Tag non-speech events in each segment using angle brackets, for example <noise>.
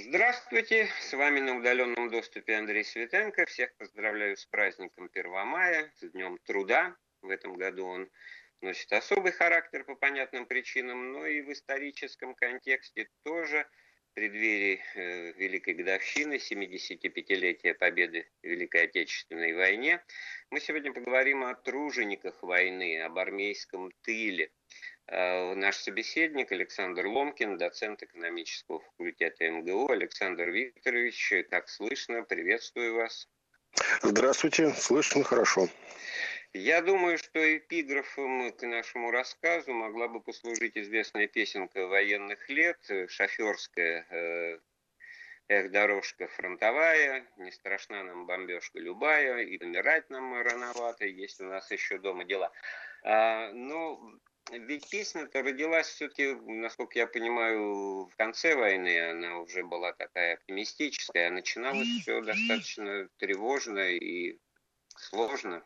Здравствуйте, с вами на удаленном доступе Андрей Светенко. Всех поздравляю с праздником 1 мая, с Днем труда. В этом году он носит особый характер по понятным причинам, но и в историческом контексте тоже в преддверии э, Великой годовщины, 75-летия победы в Великой Отечественной войне. Мы сегодня поговорим о тружениках войны, об армейском тыле. Э, наш собеседник Александр Ломкин, доцент экономического факультета МГУ. Александр Викторович, как слышно, приветствую вас. Здравствуйте, слышно хорошо. Я думаю, что эпиграфом к нашему рассказу могла бы послужить известная песенка военных лет, шоферская э, Эх, дорожка фронтовая, не страшна нам бомбежка любая, и умирать нам рановато, есть у нас еще дома дела. А, ну, ведь песня-то родилась все-таки, насколько я понимаю, в конце войны. Она уже была такая оптимистическая. А начиналось все достаточно тревожно и сложно.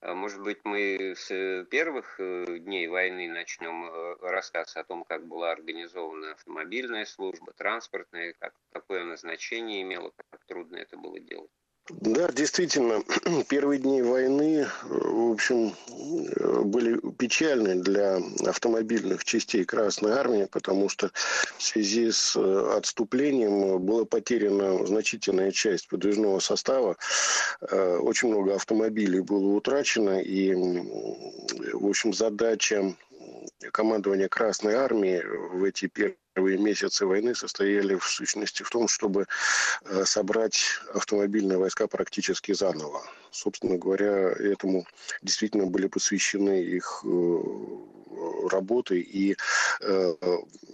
А может быть, мы с первых э, дней войны начнем э, рассказ о том, как была организована автомобильная служба, транспортная, как, какое назначение имела, как трудно это было делать. Да, действительно, <clears throat> первые дни войны, в общем, были печальны для автомобильных частей Красной Армии, потому что в связи с э, отступлением была потеряна значительная часть подвижного состава. Э, очень много автомобилей было утрачено, и, в общем, задача командования Красной Армии в эти первые первые месяцы войны состояли в сущности в том, чтобы э, собрать автомобильные войска практически заново. Собственно говоря, этому действительно были посвящены их э, работы, и э,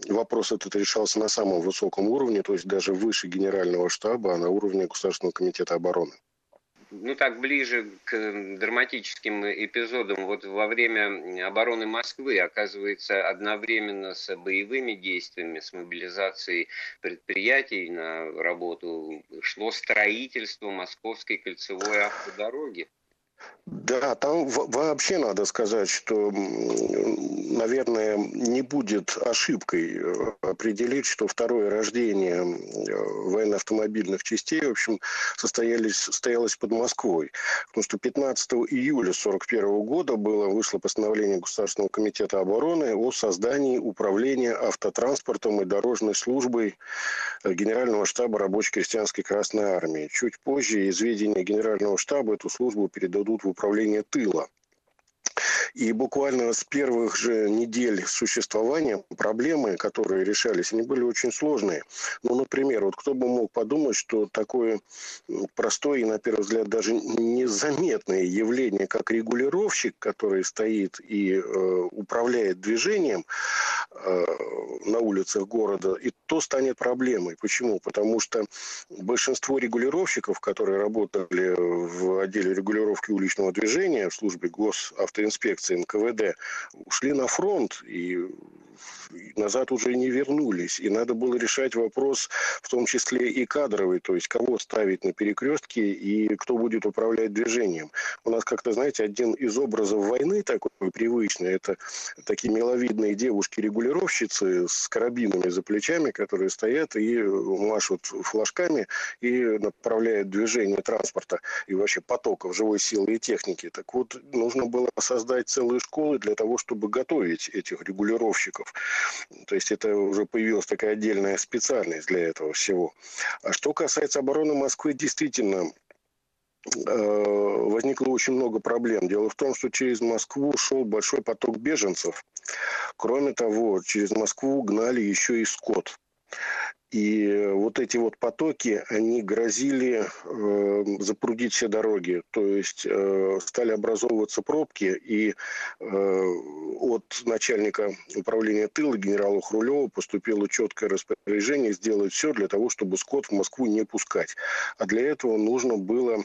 вопрос этот решался на самом высоком уровне, то есть даже выше генерального штаба, а на уровне Государственного комитета обороны ну так ближе к драматическим эпизодам, вот во время обороны Москвы, оказывается, одновременно с боевыми действиями, с мобилизацией предприятий на работу шло строительство Московской кольцевой автодороги. Да, там вообще надо сказать, что, наверное, не будет ошибкой э, определить, что второе рождение э, военно-автомобильных частей, в общем, состоялись, состоялось под Москвой. Потому что 15 июля 1941 года было, вышло постановление Государственного комитета обороны о создании управления автотранспортом и дорожной службой э, Генерального штаба рабочей крестьянской Красной Армии. Чуть позже из ведения Генерального штаба эту службу передадут в управление тыла. И буквально с первых же недель существования проблемы, которые решались, они были очень сложные. Ну, например, вот кто бы мог подумать, что такое простое и, на первый взгляд, даже незаметное явление, как регулировщик, который стоит и э, управляет движением э, на улицах города, и то станет проблемой. Почему? Потому что большинство регулировщиков, которые работали в отделе регулировки уличного движения в службе госавтоинспекции, инспекции НКВД ушли на фронт и назад уже не вернулись. И надо было решать вопрос, в том числе и кадровый, то есть кого ставить на перекрестке и кто будет управлять движением. У нас как-то, знаете, один из образов войны такой привычный, это такие миловидные девушки-регулировщицы с карабинами за плечами, которые стоят и машут флажками и направляют движение транспорта и вообще потоков живой силы и техники. Так вот, нужно было создать целые школы для того, чтобы готовить этих регулировщиков. То есть это уже появилась такая отдельная специальность для этого всего. А что касается обороны Москвы, действительно, э, возникло очень много проблем. Дело в том, что через Москву шел большой поток беженцев. Кроме того, через Москву гнали еще и скот. И вот эти вот потоки, они грозили э, запрудить все дороги. То есть э, стали образовываться пробки, и э, от начальника управления тыла генерала Хрулева поступило четкое распоряжение сделать все для того, чтобы скот в Москву не пускать. А для этого нужно было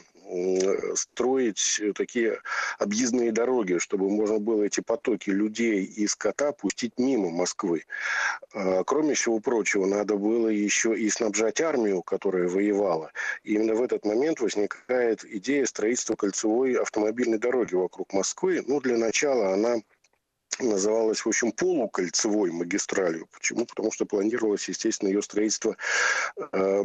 строить такие объездные дороги, чтобы можно было эти потоки людей и скота пустить мимо Москвы. А, кроме всего прочего, надо было еще и снабжать армию, которая воевала. И именно в этот момент возникает идея строительства кольцевой автомобильной дороги вокруг Москвы. Ну, для начала она называлась, в общем, полукольцевой магистралью. Почему? Потому что планировалось, естественно, ее строительство э,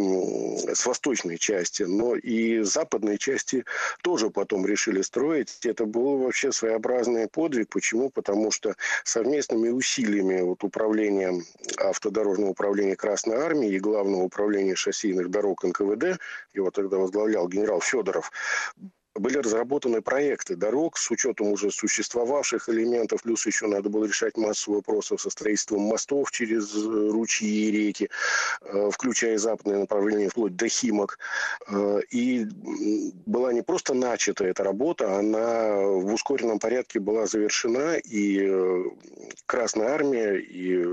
с восточной части, но и западной части тоже потом решили строить. Это был вообще своеобразный подвиг. Почему? Потому что совместными усилиями вот, управления автодорожного управления Красной Армии и Главного управления шоссейных дорог НКВД, его тогда возглавлял генерал Федоров, были разработаны проекты дорог с учетом уже существовавших элементов, плюс еще надо было решать массу вопросов со строительством мостов через э, ручьи и реки, э, включая западное направление вплоть до Химок. Э, и была не просто начата эта работа, она в ускоренном порядке была завершена, и Красная Армия и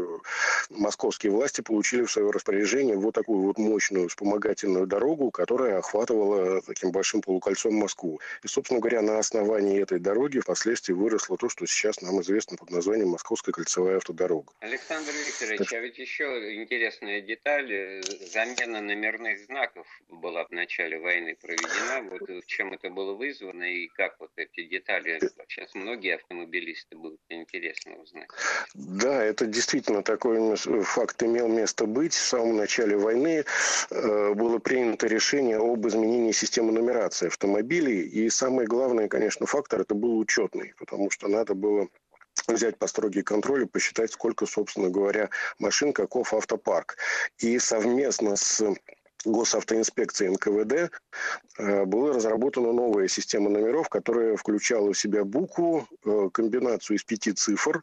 московские власти получили в свое распоряжение вот такую вот мощную вспомогательную дорогу, которая охватывала таким большим полукольцом Москву. Москву. И, собственно говоря, на основании этой дороги впоследствии выросло то, что сейчас нам известно под названием Московская кольцевая автодорога. Александр Викторович, так... а ведь еще интересная деталь. Замена номерных знаков была в начале войны проведена. Вот чем это было вызвано и как вот эти детали сейчас многие автомобилисты будут интересно узнать. Да, это действительно такой факт имел место быть. В самом начале войны э, было принято решение об изменении системы нумерации автомобилей и самый главный, конечно, фактор это был учетный, потому что надо было взять по строгий контроль и посчитать, сколько, собственно говоря, машин, каков автопарк. И совместно с госавтоинспекции НКВД э, была разработана новая система номеров, которая включала в себя букву, э, комбинацию из пяти цифр,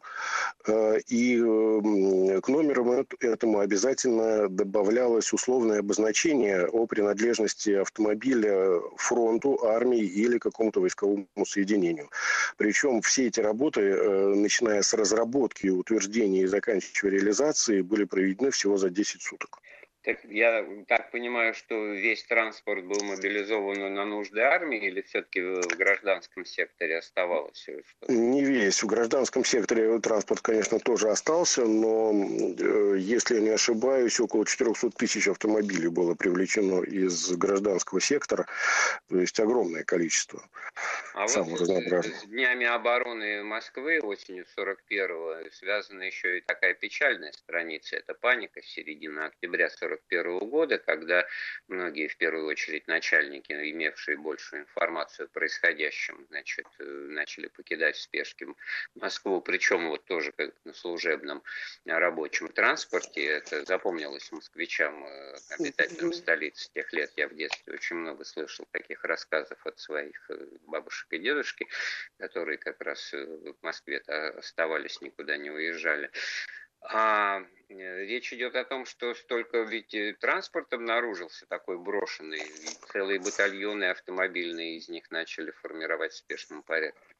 э, и к номерам этому обязательно добавлялось условное обозначение о принадлежности автомобиля фронту, армии или какому-то войсковому соединению. Причем все эти работы, начиная с разработки, утверждения и заканчивая реализацией, были проведены всего за 10 суток. Так я так понимаю, что весь транспорт был мобилизован на нужды армии или все-таки в гражданском секторе оставалось что-то? Не весь. В гражданском секторе транспорт, конечно, тоже остался, но, э, если я не ошибаюсь, около 400 тысяч автомобилей было привлечено из гражданского сектора, то есть огромное количество. А вот с Днями обороны Москвы осенью 41-го связана еще и такая печальная страница. Это паника середины октября 40 1941 года, когда многие, в первую очередь, начальники, имевшие большую информацию о происходящем, значит, э, начали покидать в спешке Москву, причем вот тоже как на служебном рабочем транспорте. Это запомнилось москвичам, э, обитателям столицы тех лет. Я в детстве очень много слышал таких рассказов от своих э, бабушек и дедушки, которые как раз в Москве оставались, никуда не уезжали. А э, речь идет о том, что столько ведь э, транспорт обнаружился такой брошенный, целые батальоны автомобильные из них начали формировать в спешном порядке.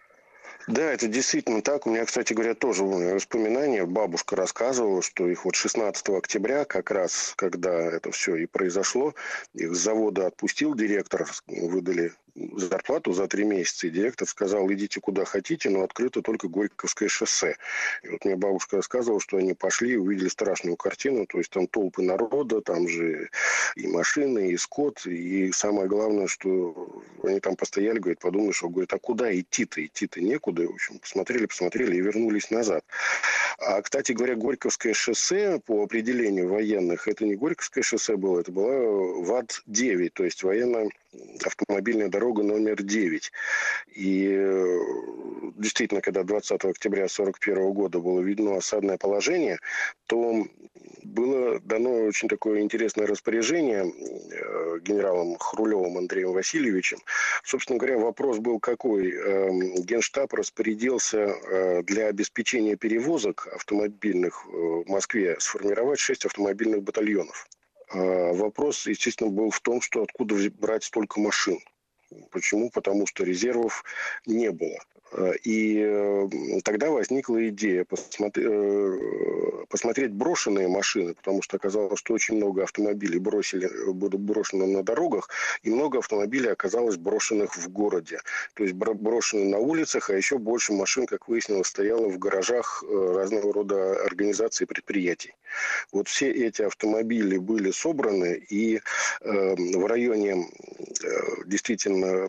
Да, это действительно так. У меня, кстати говоря, тоже воспоминания. Бабушка рассказывала, что их вот 16 октября, как раз когда это все и произошло, их с завода отпустил директор, выдали зарплату за три месяца, и директор сказал, идите куда хотите, но открыто только Горьковское шоссе. И вот мне бабушка рассказывала, что они пошли и увидели страшную картину, то есть там толпы народа, там же и машины, и скот, и самое главное, что они там постояли, говорит, подумали, что, говорит, а куда идти-то, идти-то некуда, в общем, посмотрели, посмотрели и вернулись назад. А, кстати говоря, Горьковское шоссе по определению военных, это не Горьковское шоссе было, это была ВАД-9, то есть военная автомобильная дорога номер 9. И э, действительно, когда 20 октября 1941 года было введено осадное положение, то было дано очень такое интересное распоряжение э, генералом Хрулевым Андреем Васильевичем. Собственно говоря, вопрос был какой. Эм, Генштаб распорядился э, для обеспечения перевозок автомобильных в Москве сформировать шесть автомобильных батальонов. А вопрос, естественно, был в том, что откуда брать столько машин. Почему? Потому что резервов не было. Э, и э, тогда возникла идея посмотри, э, посмотреть брошенные машины, потому что оказалось, что очень много автомобилей бросили, будут брошены на дорогах, и много автомобилей оказалось брошенных в городе. То есть брошены на улицах, а еще больше машин, как выяснилось, стояло в гаражах разного рода организаций и предприятий. Вот все эти автомобили были собраны, и в районе действительно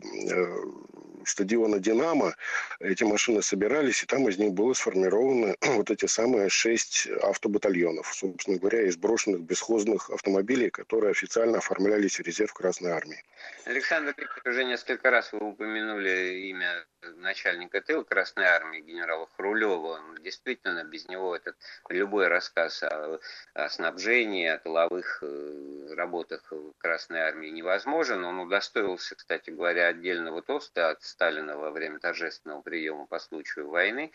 стадиона «Динамо». Эти машины собирались, и там из них было сформировано <clears throat> вот эти самые шесть автобатальонов, собственно говоря, из брошенных бесхозных автомобилей, которые официально оформлялись в резерв Красной Армии. Александр уже несколько раз вы упомянули имя начальника тыла Красной Армии генерала Хрулева. Действительно, без него этот любой рассказ о, о снабжении, о тыловых э, работах Красной Армии невозможен. Он удостоился, кстати говоря, отдельного тоста от Сталина во время торжественного приема по случаю войны.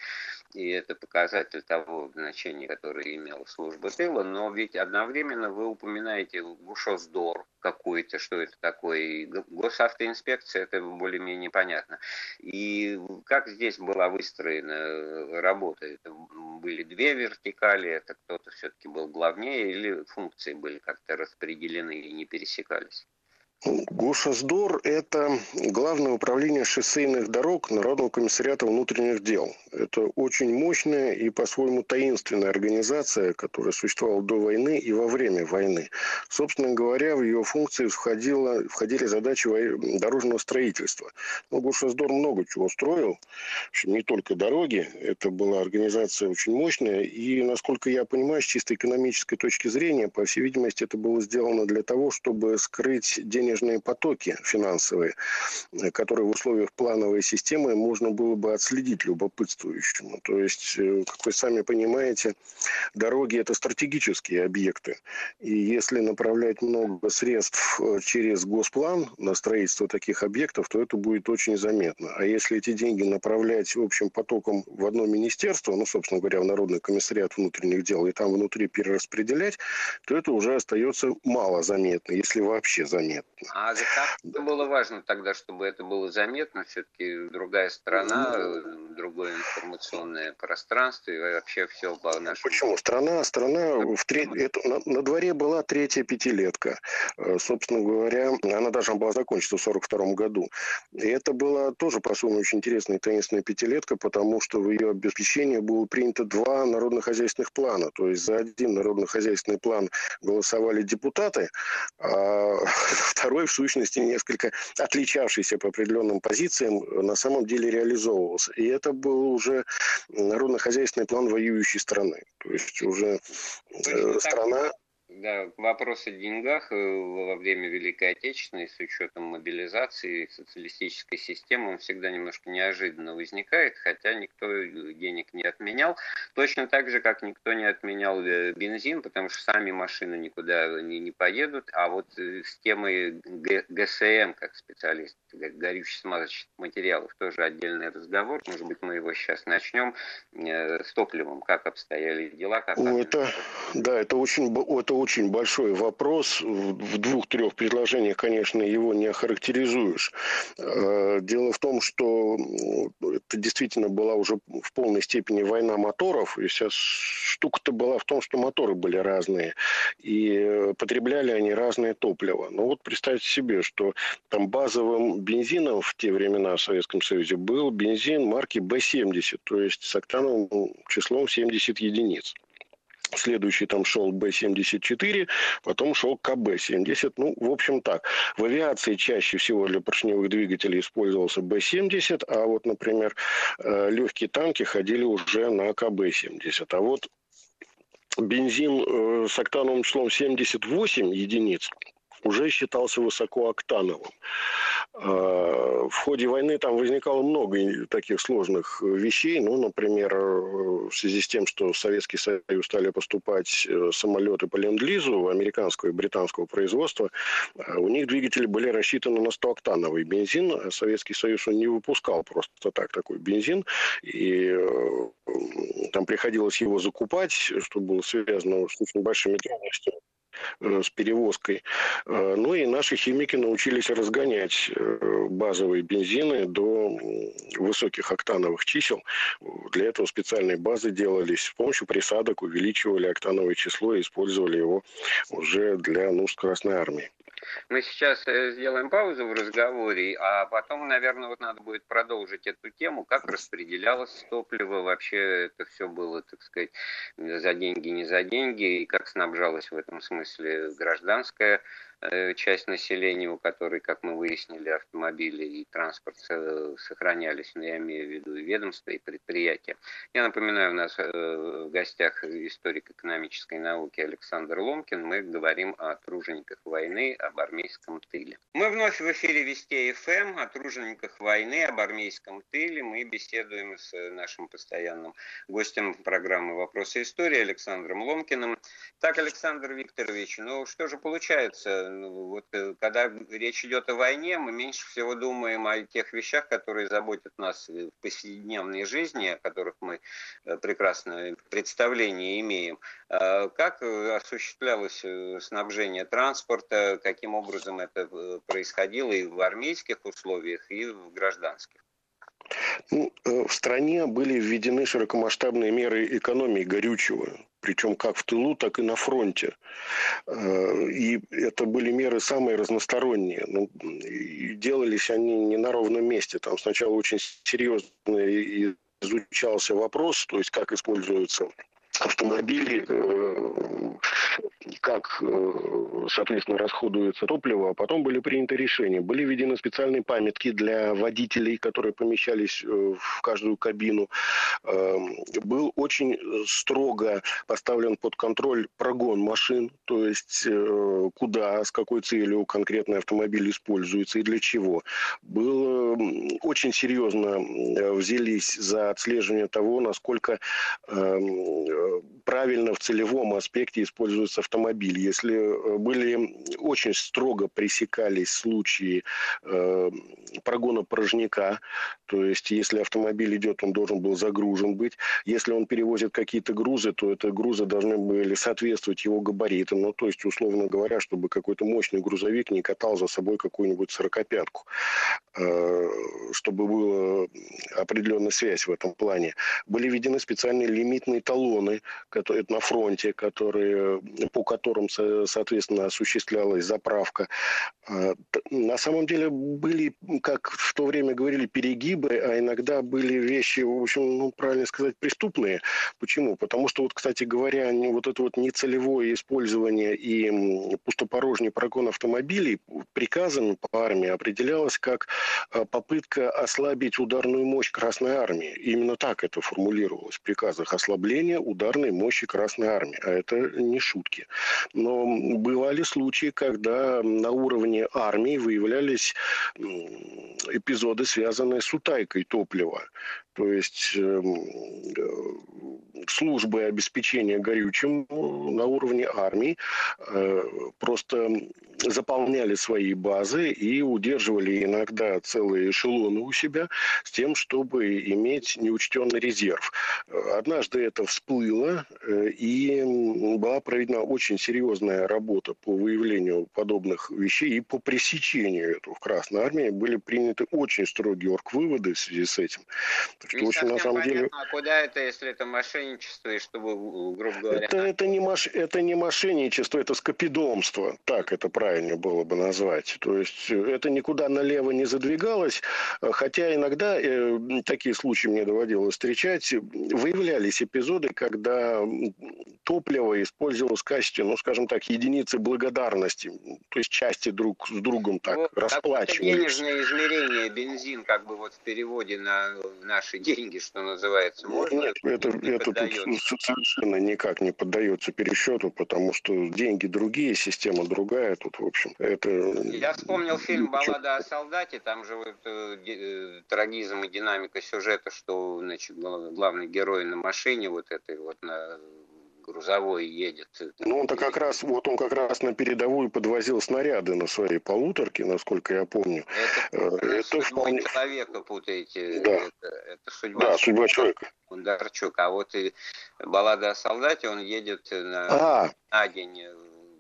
И это показатель того значения, которое имела служба тыла. Но ведь одновременно вы упоминаете Гушоздор, какой-то, что это такое. И госавтоинспекция, это более-менее понятно. И как здесь была выстроена работа? Это были две вертикали, это кто-то все-таки был главнее, или функции были как-то распределены и не пересекались? Гушаздор – это Главное управление шоссейных дорог Народного комиссариата внутренних дел. Это очень мощная и по-своему таинственная организация, которая существовала до войны и во время войны. Собственно говоря, в ее функции входило, входили задачи дорожного строительства. Но Гушаздор много чего строил, не только дороги. Это была организация очень мощная. И, насколько я понимаю, с чисто экономической точки зрения, по всей видимости, это было сделано для того, чтобы скрыть денежные денежные потоки финансовые, э, которые в условиях плановой системы можно было бы отследить любопытствующему. То есть, э, как вы сами понимаете, дороги – это стратегические объекты. И если направлять много средств э, через госплан на строительство таких объектов, то это будет очень заметно. А если эти деньги направлять общим потоком в одно министерство, ну, собственно говоря, в Народный комиссариат внутренних дел, и там внутри перераспределять, то это уже остается мало заметно, если вообще заметно. А как было важно тогда, чтобы это было заметно? Все-таки другая страна, другое информационное пространство и вообще все по нашему... Почему? Страна, страна в три... это, на, на дворе была третья пятилетка. Э, собственно говоря, она должна была закончиться в 42 году. И это была тоже, по-своему, очень интересная и таинственная пятилетка, потому что в ее обеспечении было принято два народно-хозяйственных плана. То есть за один народно-хозяйственный план голосовали депутаты, а <laughs> второй, в сущности, несколько отличавшийся по определенным позициям, на самом деле реализовывался. И это был уже народно-хозяйственный план воюющей страны. То есть уже э, страна да, вопрос о деньгах э, во время Великой Отечественной с учетом мобилизации социалистической системы, он всегда немножко неожиданно возникает, хотя никто денег не отменял. Точно так же, как никто не отменял э, бензин, потому что сами машины никуда не, не поедут, а вот э, с темой ГСМ, как специалист, горюче-смазочных материалов, тоже отдельный разговор. Может быть, мы его сейчас начнем с топливом, как обстояли дела. Как это, да, это очень, это очень большой вопрос. В двух-трех предложениях, конечно, его не охарактеризуешь. Э, дело в том, что это действительно была уже в полной степени война моторов. И вся штука-то была в том, что моторы были разные. И потребляли они разное топливо. Но вот представьте себе, что там базовым бензином в те времена в Советском Союзе был бензин марки Б-70, то есть с октановым числом 70 единиц. Следующий там шел Б-74, потом шел КБ-70. Ну, в общем так. В авиации чаще всего для поршневых двигателей использовался Б-70, а вот, например, э, легкие танки ходили уже на КБ-70. А вот бензин э, с октановым числом 78 единиц уже считался высокооктановым. А, в ходе войны там возникало много таких сложных вещей. Ну, например, в связи с тем, что в Советский Союз стали поступать э, самолеты по ленд-лизу американского и британского производства, у них двигатели были рассчитаны на 100-октановый бензин, а Советский Союз он не выпускал просто так такой бензин. И э, там приходилось его закупать, что было связано с очень большими трудностями. Э, с перевозкой. Э, ну и наши химики научились разгонять э, базовые бензины до высоких октановых чисел. Для этого специальные базы делались. С помощью присадок увеличивали октановое число и использовали его уже для нужд Красной Армии. Мы сейчас э, сделаем паузу в разговоре, а потом, наверное, вот надо будет продолжить эту тему, как распределялось топливо, вообще это все было, так сказать, за деньги, не за деньги, и как снабжалась в этом смысле гражданская часть населения, у которой, как мы выяснили, автомобили и транспорт сохранялись, но я имею в виду и ведомства, и предприятия. Я напоминаю, у нас в гостях историк экономической науки Александр Ломкин. Мы говорим о тружениках войны, об армейском тыле. Мы вновь в эфире Вести ФМ о тружениках войны, об армейском тыле. Мы беседуем с нашим постоянным гостем программы «Вопросы истории» Александром Ломкиным. Так, Александр Викторович, ну что же получается? Ну, вот, э, когда речь идет о войне, мы меньше всего думаем о тех вещах, которые заботят нас в повседневной жизни, о которых мы э, прекрасное представление имеем. А как э, осуществлялось снабжение транспорта, каким образом это происходило и в армейских условиях, и в гражданских? Ну, в стране были введены широкомасштабные меры экономии горючего причем как в тылу, так и на фронте. Э, и это были меры самые разносторонние. Ну, делались они не на ровном месте. Там сначала очень серьезно изучался вопрос, то есть как используются автомобили, э, как, э, соответственно, расходуется топливо, а потом были приняты решения. Были введены специальные памятки для водителей, которые помещались э, в каждую кабину. Эм, был очень строго поставлен под контроль прогон машин, то есть куда, с какой целью конкретный автомобиль используется и для чего. Было очень серьезно взялись за отслеживание того, насколько эм, правильно в целевом аспекте используется автомобиль. Если э, были очень строго пресекались случаи э, прогона порожняка, то есть если автомобиль идет, он должен был загружен быть. Если он перевозит какие-то грузы, то это грузы должны были соответствовать его габаритам. Ну, то есть, условно говоря, чтобы какой-то мощный грузовик не катал за собой какую-нибудь сорокопятку. Э, чтобы была определенная связь в этом плане. Были введены специальные лимитные талоны которые, на фронте, которые, по которым, соответственно, осуществлялась заправка. А, на самом деле были, как в то время говорили, перегибы, а иногда были вещи, в общем, ну, правильно сказать, преступные. Почему? Потому что, вот, кстати говоря, вот это вот нецелевое использование и пустопорожний прогон автомобилей приказами по армии определялось как а, попытка ослабить ударную мощь Красной Армии. Именно так это формулировалось в приказах. Ослабление ударной мощи Красной Армии. А это не шутки. Но бывали случаи, когда на уровне армии выявлялись эпизоды, связанные с утайкой топлива. То есть эм, э, службы обеспечения горючим на уровне армии э, просто заполняли свои базы и удерживали иногда целые эшелоны у себя с тем, чтобы иметь неучтенный резерв. Однажды это всплыло, э, и была проведена очень серьезная работа по выявлению подобных вещей и по пресечению этого в Красной Армии. Были приняты очень строгие орг-выводы в связи с этим. Так что, очень, на самом понятно, деле... А куда это, если это мошенничество, и чтобы, грубо говоря... Это, это, не, маш... это не мошенничество, это скопидомство. Так это правильно было бы назвать. То есть э, это никуда налево не задвигалось, э, хотя иногда э, такие случаи мне доводилось встречать. Выявлялись эпизоды, когда топливо использовалось в качестве, ну, скажем так, единицы благодарности, то есть части друг с другом так вот, расплачивались. денежное измерение бензин, как бы вот в переводе на наши деньги, что называется, можно? Нет, это, это тут совершенно никак не поддается пересчету, потому что деньги другие, система другая, тут в общем. Это... Я вспомнил фильм «Баллада о солдате», там же вот, э, трагизм и динамика сюжета, что значит, главный герой на машине вот этой вот на грузовой едет. Ну, он-то как раз, вот он как раз на передовую подвозил снаряды на своей полуторке, насколько я помню. Это, э, это вполне... человека путаете. Да. Это, это судьба, да, судьба человека. Бондарчук. А вот и баллада о солдате, он едет на, а. на день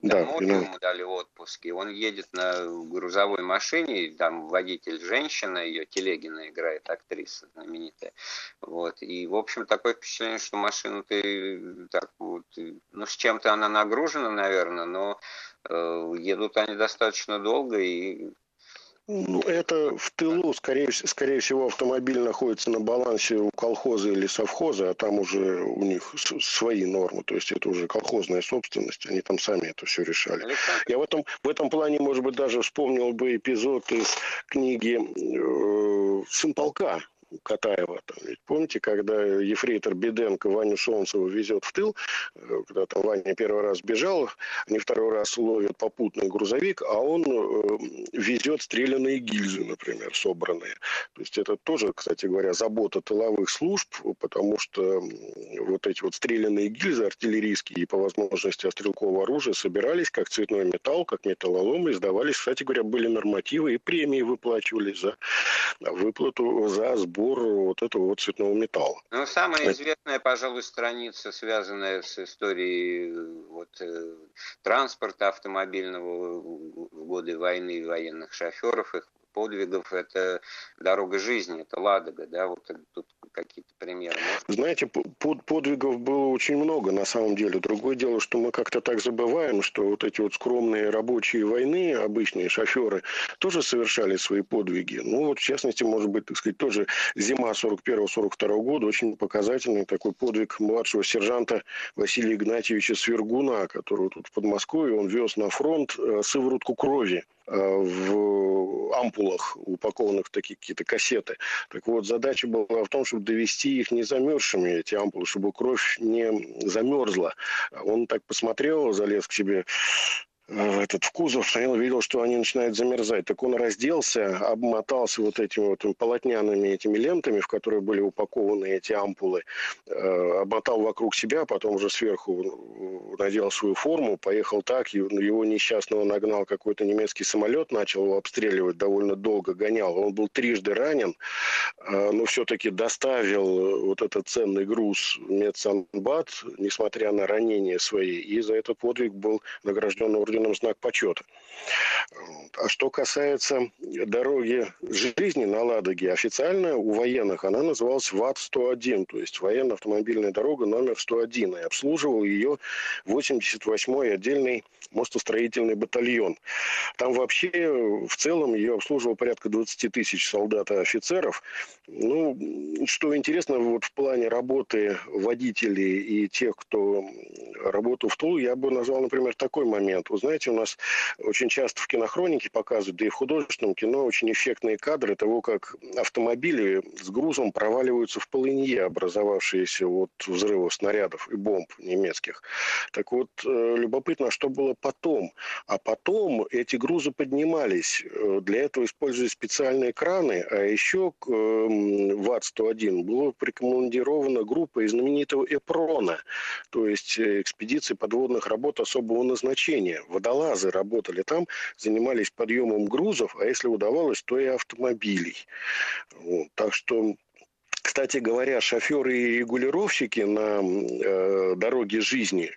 домой, да, ему дали отпуск, и он едет на грузовой машине, там водитель женщина, ее Телегина играет, актриса знаменитая. Вот. И, в общем, такое впечатление, что машина ты так вот, ну, с чем-то она нагружена, наверное, но э, едут они достаточно долго, и Ну, это в тылу, скорее, скорее всего, автомобиль находится на балансе у колхоза или совхоза, а там уже у них свои нормы, то есть это уже колхозная собственность, они там сами это все решали. Я в этом, в этом плане, может быть, даже вспомнил бы эпизод из книги э, «Сын полка», Катаева. Там, ведь помните, когда ефрейтор Беденко Ваню Солнцева везет в тыл, э, когда там Ваня первый раз бежал, они второй раз ловят попутный грузовик, а он э, везет стрелянные гильзы, например, собранные. То есть это тоже, кстати говоря, забота тыловых служб, потому что вот эти вот стрелянные гильзы артиллерийские и по возможности стрелкового оружия собирались как цветной металл, как металлолом, и сдавались, кстати говоря, были нормативы и премии выплачивались за выплату за сбор сбор вот этого вот цветного металла. Ну, самая известная, пожалуй, страница, связанная с историей вот, э, транспорта автомобильного в годы войны военных шоферов, их подвигов, это дорога жизни, это Ладога, да, вот тут какие-то примеры. Знаете, под, подвигов было очень много на самом деле. Другое дело, что мы как-то так забываем, что вот эти вот скромные рабочие войны, обычные шоферы, тоже совершали свои подвиги. Ну вот, в частности, может быть, так сказать, тоже зима 41-42 года, очень показательный такой подвиг младшего сержанта Василия Игнатьевича Свергуна, который тут в Подмосковье, он вез на фронт э, сыворотку крови в ампулах, упакованных в такие какие-то кассеты. Так вот, задача была в том, чтобы довести их не замерзшими, эти ампулы, чтобы кровь не замерзла. Он так посмотрел, залез к себе этот в кузов, стоял, видел, что они начинают замерзать. Так он разделся, обмотался вот этими вот полотняными этими лентами, в которые были упакованы эти ампулы, э, обмотал вокруг себя, потом уже сверху надел свою форму, поехал так, его несчастного нагнал какой-то немецкий самолет, начал его обстреливать, довольно долго гонял. Он был трижды ранен, э, но все-таки доставил вот этот ценный груз медсанбат, несмотря на ранения свои, и за этот подвиг был награжден орденом орденом знак почета. А что касается дороги жизни на Ладоге, официально у военных она называлась ВАТ-101, то есть военно-автомобильная дорога номер 101, и обслуживал ее 88-й отдельный мостостроительный батальон. Там вообще в целом ее обслуживал порядка 20 тысяч солдат и офицеров. Ну, что интересно, вот в плане работы водителей и тех, кто работал в Тулу, я бы назвал, например, такой момент. Вы знаете, у нас очень часто в кинохронике показывают, да и в художественном кино, очень эффектные кадры того, как автомобили с грузом проваливаются в полынье, образовавшиеся от взрывов снарядов и бомб немецких. Так вот, э, любопытно, что было потом. А потом эти грузы поднимались. Э, для этого использовали специальные краны, а еще к эм, ВАТ-101 была прикомандирована группа из знаменитого ЭПРОНа, то есть э, экспедиции подводных работ особого назначения водолазы работали там, занимались подъемом грузов, а если удавалось, то и автомобилей. Вот. Так что кстати говоря, шоферы и регулировщики на э, дороге жизни,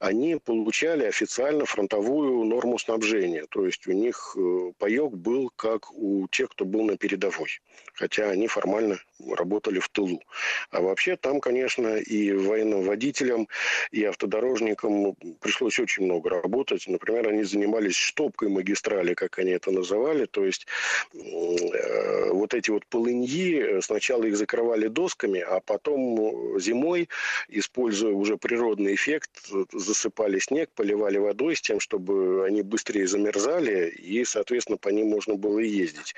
они получали официально фронтовую норму снабжения. То есть у них э, паек был как у тех, кто был на передовой. Хотя они формально работали в тылу. А вообще там, конечно, и военным водителям, и автодорожникам пришлось очень много работать. Например, они занимались штопкой магистрали, как они это называли. То есть э, вот эти вот полыньи, сначала их закрывали досками, а потом зимой, используя уже природный эффект, засыпали снег, поливали водой с тем, чтобы они быстрее замерзали, и, соответственно, по ним можно было ездить.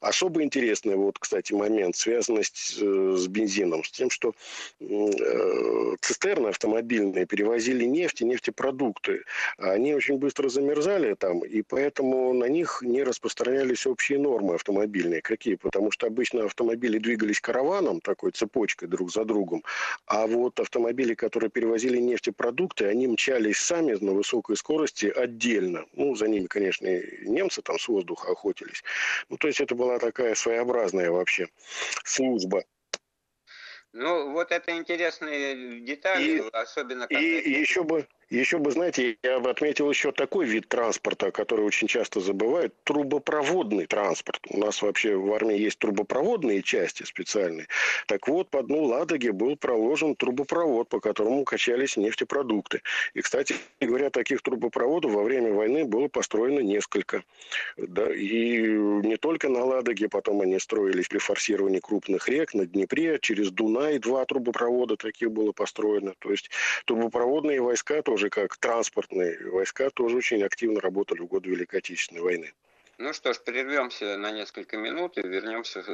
Особо интересный, вот, кстати, момент, связанный с, с бензином, с тем, что э, цистерны автомобильные перевозили нефть и нефтепродукты. Они очень быстро замерзали там, и поэтому на них не распространялись общие нормы автомобильные. Какие? Потому что обычно автомобили двигались караваном, такой цепочкой друг за другом. А вот автомобили, которые перевозили нефтепродукты, они мчались сами на высокой скорости отдельно. Ну, за ними, конечно, немцы там с воздуха охотились. Ну, то есть это была такая своеобразная вообще служба. Ну, вот это интересные детали, и, особенно и еще бы Еще бы, знаете, я бы отметил еще такой вид транспорта, который очень часто забывают, трубопроводный транспорт. У нас вообще в армии есть трубопроводные части специальные. Так вот, по дну Ладоги был проложен трубопровод, по которому качались нефтепродукты. И, кстати говоря, таких трубопроводов во время войны было построено несколько. Да, и не только на Ладоге, потом они строились при форсировании крупных рек, на Днепре, через Дунай два трубопровода таких было построено. То есть трубопроводные войска тоже тоже как транспортные войска тоже очень активно работали в годы Великой Отечественной войны. Ну что ж, прервемся на несколько минут и вернемся.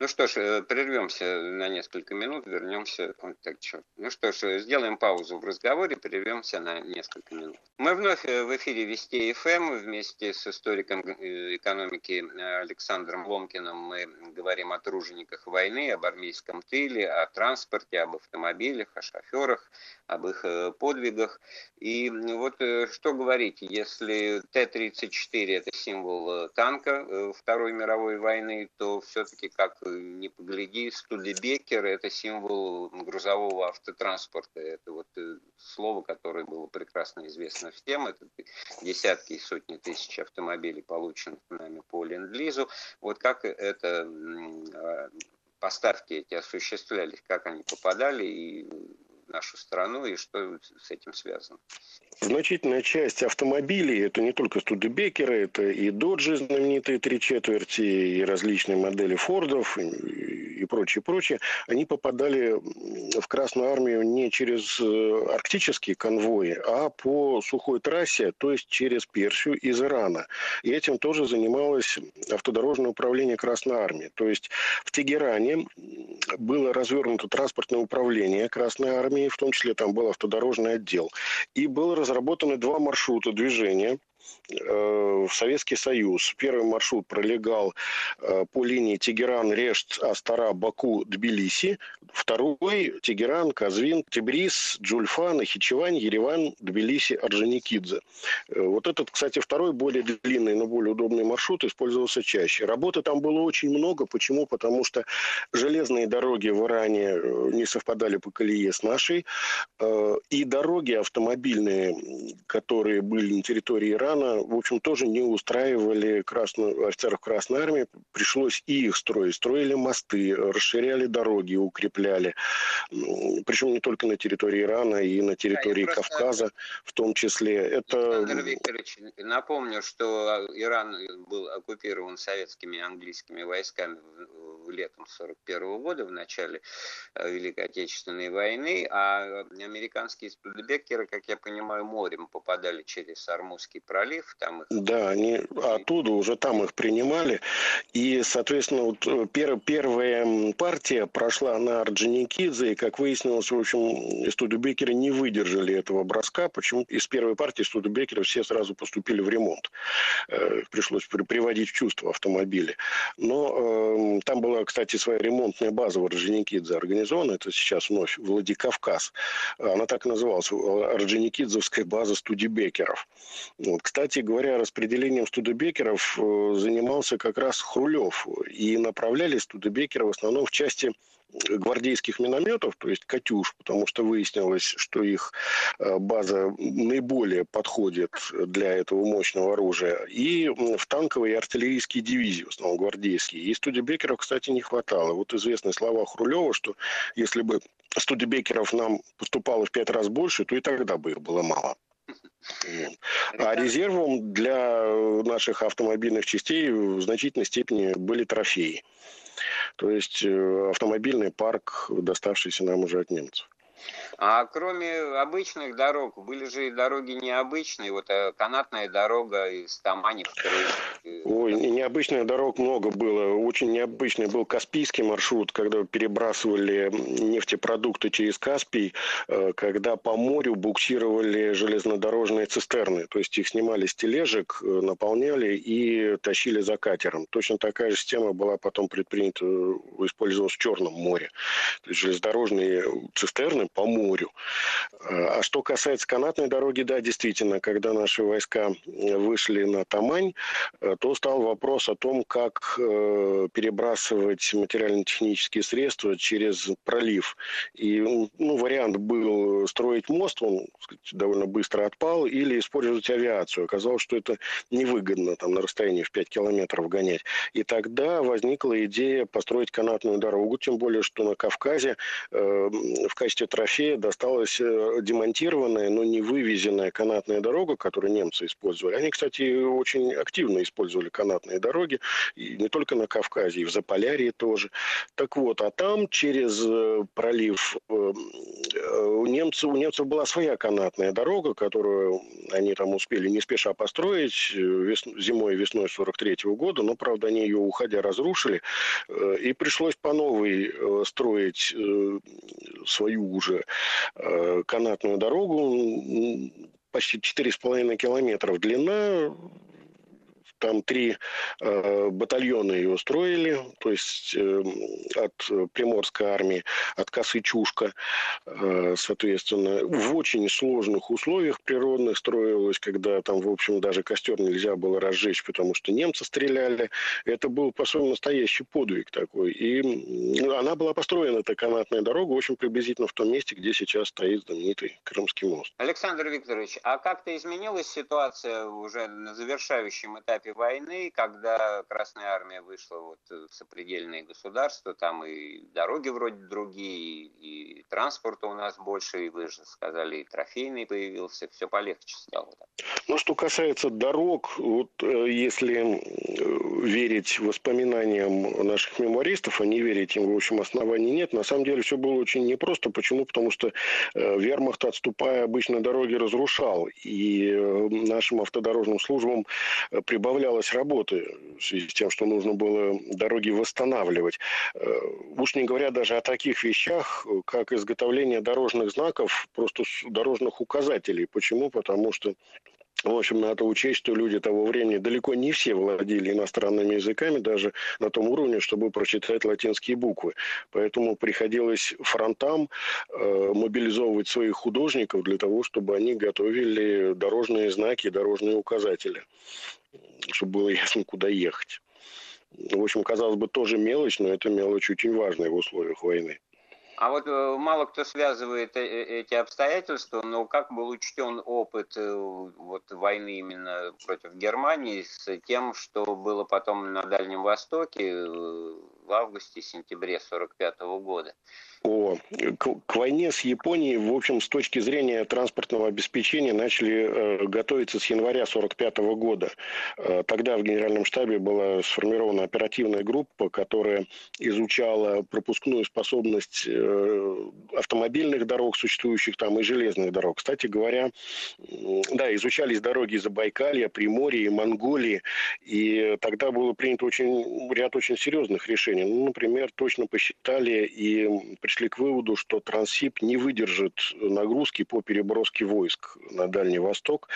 Ну что ж, э, прервемся на несколько минут, вернемся. Ой, так, черт. Ну что ж, сделаем паузу в разговоре, прервемся на несколько минут. Мы вновь э, в эфире Вести ФМ вместе с историком э, экономики Александром Ломкиным. Мы говорим о тружениках войны, об армейском тыле, о транспорте, об автомобилях, о шоферах, об их подвигах. И вот что говорить, если Т-34 это символ был танка э, Второй мировой войны, то все-таки, как не погляди, Студебекер – это символ грузового автотранспорта. Это вот э, слово, которое было прекрасно известно всем. Это десятки и сотни тысяч автомобилей, полученных нами по Ленд-Лизу. Вот как это а, поставки эти осуществлялись, как они попадали и нашу страну и что с этим связано? Значительная часть автомобилей, это не только студебекеры, это и доджи знаменитые три четверти, и различные модели фордов, и прочее, прочее, они попадали в Красную Армию не через э, арктические конвои, а по сухой трассе, то есть через Персию из Ирана. И этим тоже занималось автодорожное управление Красной Армии. То есть в Тегеране было развернуто транспортное управление Красной Армии, в том числе там был автодорожный отдел. И было разработаны два маршрута движения – в Советский Союз. Первый маршрут пролегал э, по линии Тегеран-Решт, Астара, Баку, Тбилиси. Второй Тегеран, Казвин, Тибрис, Джульфан, Нахичевань, Ереван, Тбилиси, Орджоникидзе. Э, вот этот, кстати, второй более длинный, но более удобный маршрут использовался чаще. Работы там было очень много. Почему? Потому что железные дороги в Иране не совпадали по колее с нашей. И дороги автомобильные, которые были на территории Ирана, в общем, тоже не устраивали красную, офицеров Красной Армии. Пришлось и их строить. Строили мосты, расширяли дороги, укрепляли. Причем не только на территории Ирана, и на территории да, Кавказа просто... в том числе. Это... Александр Викторович, напомню, что Иран был оккупирован советскими и английскими войсками летом 41 года, в начале э, Великой Отечественной войны, а американские студебекеры, как я понимаю, морем попадали через Армузский пролив. Там их... Да, они оттуда уже там их принимали. И, соответственно, вот э, пер, первая партия прошла на Орджоникидзе, и, как выяснилось, в общем, студебекеры не выдержали этого броска. Почему? Из первой партии студебекеры все сразу поступили в ремонт. Э, пришлось приводить в чувство автомобили. Но э, там была кстати, своя ремонтная база в Орджоникидзе организована. Это сейчас вновь Владикавказ. Она так и называлась. Орджоникидзевская база студибекеров. Вот. Кстати говоря, распределением студибекеров э, занимался как раз Хрулев. И направляли студибекеры в основном в части гвардейских минометов, то есть «Катюш», потому что выяснилось, что их э, база наиболее подходит для этого мощного оружия, и в танковые и артиллерийские дивизии, в основном гвардейские. И студебекеров, кстати, не хватало. Вот известные слова Хрулева, что если бы студебекеров нам поступало в пять раз больше, то и тогда бы их было мало. А резервом для наших автомобильных частей в значительной степени были трофеи. То есть э, автомобильный парк, доставшийся нам уже от немцев. А кроме обычных дорог, были же и дороги необычные. Вот э, канатная дорога из Тамани в Крым. Ой, необычных дорог много было. Очень необычный был Каспийский маршрут, когда перебрасывали нефтепродукты через Каспий, э, когда по морю буксировали железнодорожные цистерны. То есть их снимали с тележек, э, наполняли и тащили за катером. Точно такая же система была потом предпринята, использовалась в Черном море. То есть железнодорожные цистерны по морю. А что касается канатной дороги, да, действительно, когда наши войска вышли на Тамань, то стал вопрос о том, как перебрасывать материально-технические средства через пролив. И ну, вариант был строить мост, он сказать, довольно быстро отпал, или использовать авиацию. Оказалось, что это невыгодно там, на расстоянии в 5 километров гонять. И тогда возникла идея построить канатную дорогу, тем более, что на Кавказе э, в качестве трофея досталась э, демонтированная, но не вывезенная канатная дорога, которую немцы использовали. Они, кстати, очень активно использовали канатные дороги, и не только на Кавказе, и в Заполярье тоже. Так вот, а там через э, пролив э, у немцев, у немцев была своя канатная дорога, которую они там успели не спеша построить вес, зимой и весной 43 -го года, но, правда, они ее, уходя, разрушили, и пришлось по новой строить свою уже канатную дорогу, почти 4,5 километров длина, там три э, батальона ее строили, то есть э, от Приморской армии, от Косы Чушка, э, соответственно, в очень сложных условиях природных строилось, когда там, в общем, даже костер нельзя было разжечь, потому что немцы стреляли. Это был, по-своему, настоящий подвиг такой. И она была построена, эта канатная дорога, очень приблизительно в том месте, где сейчас стоит знаменитый Крымский мост. Александр Викторович, а как-то изменилась ситуация уже на завершающем этапе войны, когда Красная Армия вышла вот в сопредельные государства, там и дороги вроде другие, и транспорта у нас больше, и вы же сказали, и трофейный появился, все полегче стало. Ну, что касается дорог, вот э, если э, верить воспоминаниям наших мемуаристов, а не верить им, в общем, оснований нет, на самом деле все было очень непросто. Почему? Потому что э, вермахт, отступая, обычно дороги разрушал, и нашим автодорожным службам прибавлял добавлялось работы в связи с тем, что нужно было дороги восстанавливать. Э, уж не говоря даже о таких вещах, как изготовление дорожных знаков, просто дорожных указателей. Почему? Потому что в общем, надо учесть, что люди того времени далеко не все владели иностранными языками, даже на том уровне, чтобы прочитать латинские буквы. Поэтому приходилось фронтам э, мобилизовывать своих художников для того, чтобы они готовили дорожные знаки, дорожные указатели чтобы было <laughs> ясно, куда ехать. В общем, казалось бы, тоже мелочь, но это мелочь очень важная в условиях войны. А вот э, мало кто связывает э, э, эти обстоятельства, но как был учтен опыт вот, войны именно против Германии с тем, что было потом на Дальнем Востоке в августе-сентябре 1945 года? О, к, к войне с Японией, в общем, с точки зрения транспортного обеспечения начали э, готовиться с января 1945 года. Э, тогда в Генеральном штабе была сформирована оперативная группа, которая изучала пропускную способность э, автомобильных дорог, существующих там, и железных дорог. Кстати говоря, да, изучались дороги Забайкалья, Приморья и Монголии, и тогда было принято очень, ряд очень серьезных решений. Ну, например, точно посчитали и пришли к выводу, что Транссиб не выдержит нагрузки по переброске войск на Дальний Восток.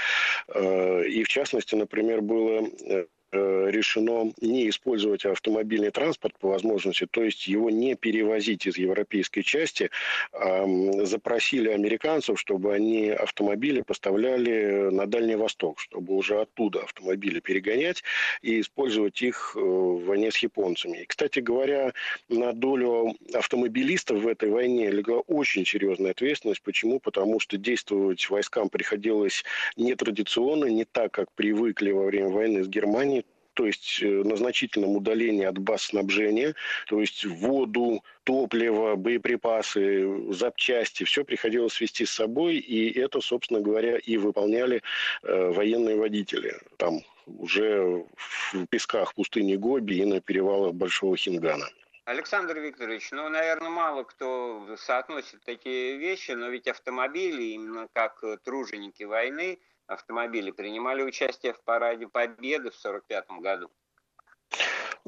Э, и в частности, например, было Э, решено не использовать автомобильный транспорт по возможности, то есть его не перевозить из европейской части, запросили американцев, чтобы они автомобили поставляли на Дальний Восток, чтобы уже оттуда автомобили перегонять и использовать их э, в войне с японцами. И, кстати говоря, на долю автомобилистов в этой войне легла очень серьезная ответственность. Почему? Потому что действовать войскам приходилось нетрадиционно, не так, как привыкли во время войны с Германией, то есть э, на значительном удалении от баз снабжения, то есть воду, топливо, боеприпасы, запчасти, все приходилось вести с собой, и это, собственно говоря, и выполняли э, военные водители. Там уже в песках пустыни Гоби и на перевалах Большого Хингана. Александр Викторович, ну, наверное, мало кто соотносит такие вещи, но ведь автомобили, именно как труженики войны, автомобили принимали участие в параде Победы в 1945 году?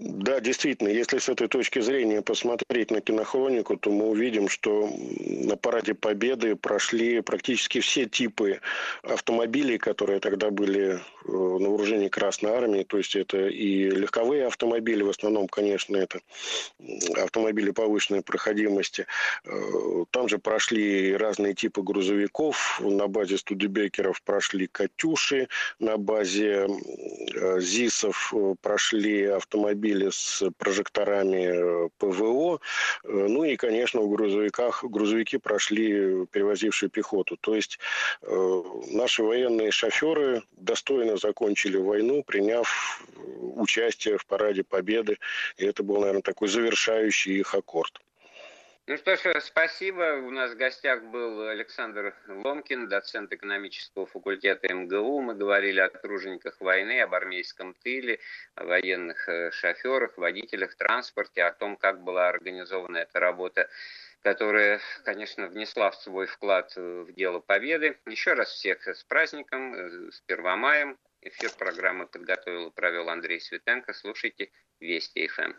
Да, действительно, если с этой точки зрения посмотреть на кинохронику, то мы увидим, что на параде Победы прошли практически все типы автомобилей, которые тогда были э, на вооружении Красной Армии. То есть это и легковые автомобили, в основном, конечно, это автомобили повышенной проходимости. Э, там же прошли разные типы грузовиков. На базе студебекеров прошли «Катюши», на базе э, ЗИСов прошли автомобили автомобили с прожекторами э, ПВО. Э, ну и, конечно, в грузовиках, грузовики прошли перевозившие пехоту. То есть э, наши военные шоферы достойно закончили войну, приняв участие в параде Победы. И это был, наверное, такой завершающий их аккорд. Ну что ж, спасибо. У нас в гостях был Александр Ломкин, доцент экономического факультета МГУ. Мы говорили о тружениках войны, об армейском тыле, о военных э, шоферах, водителях, транспорте, о том, как была организована эта работа которая, конечно, внесла в свой вклад э, в дело победы. Еще раз всех с праздником, э, с Первомаем. Эфир программы подготовил и провел Андрей Светенко. Слушайте Вести ФМ.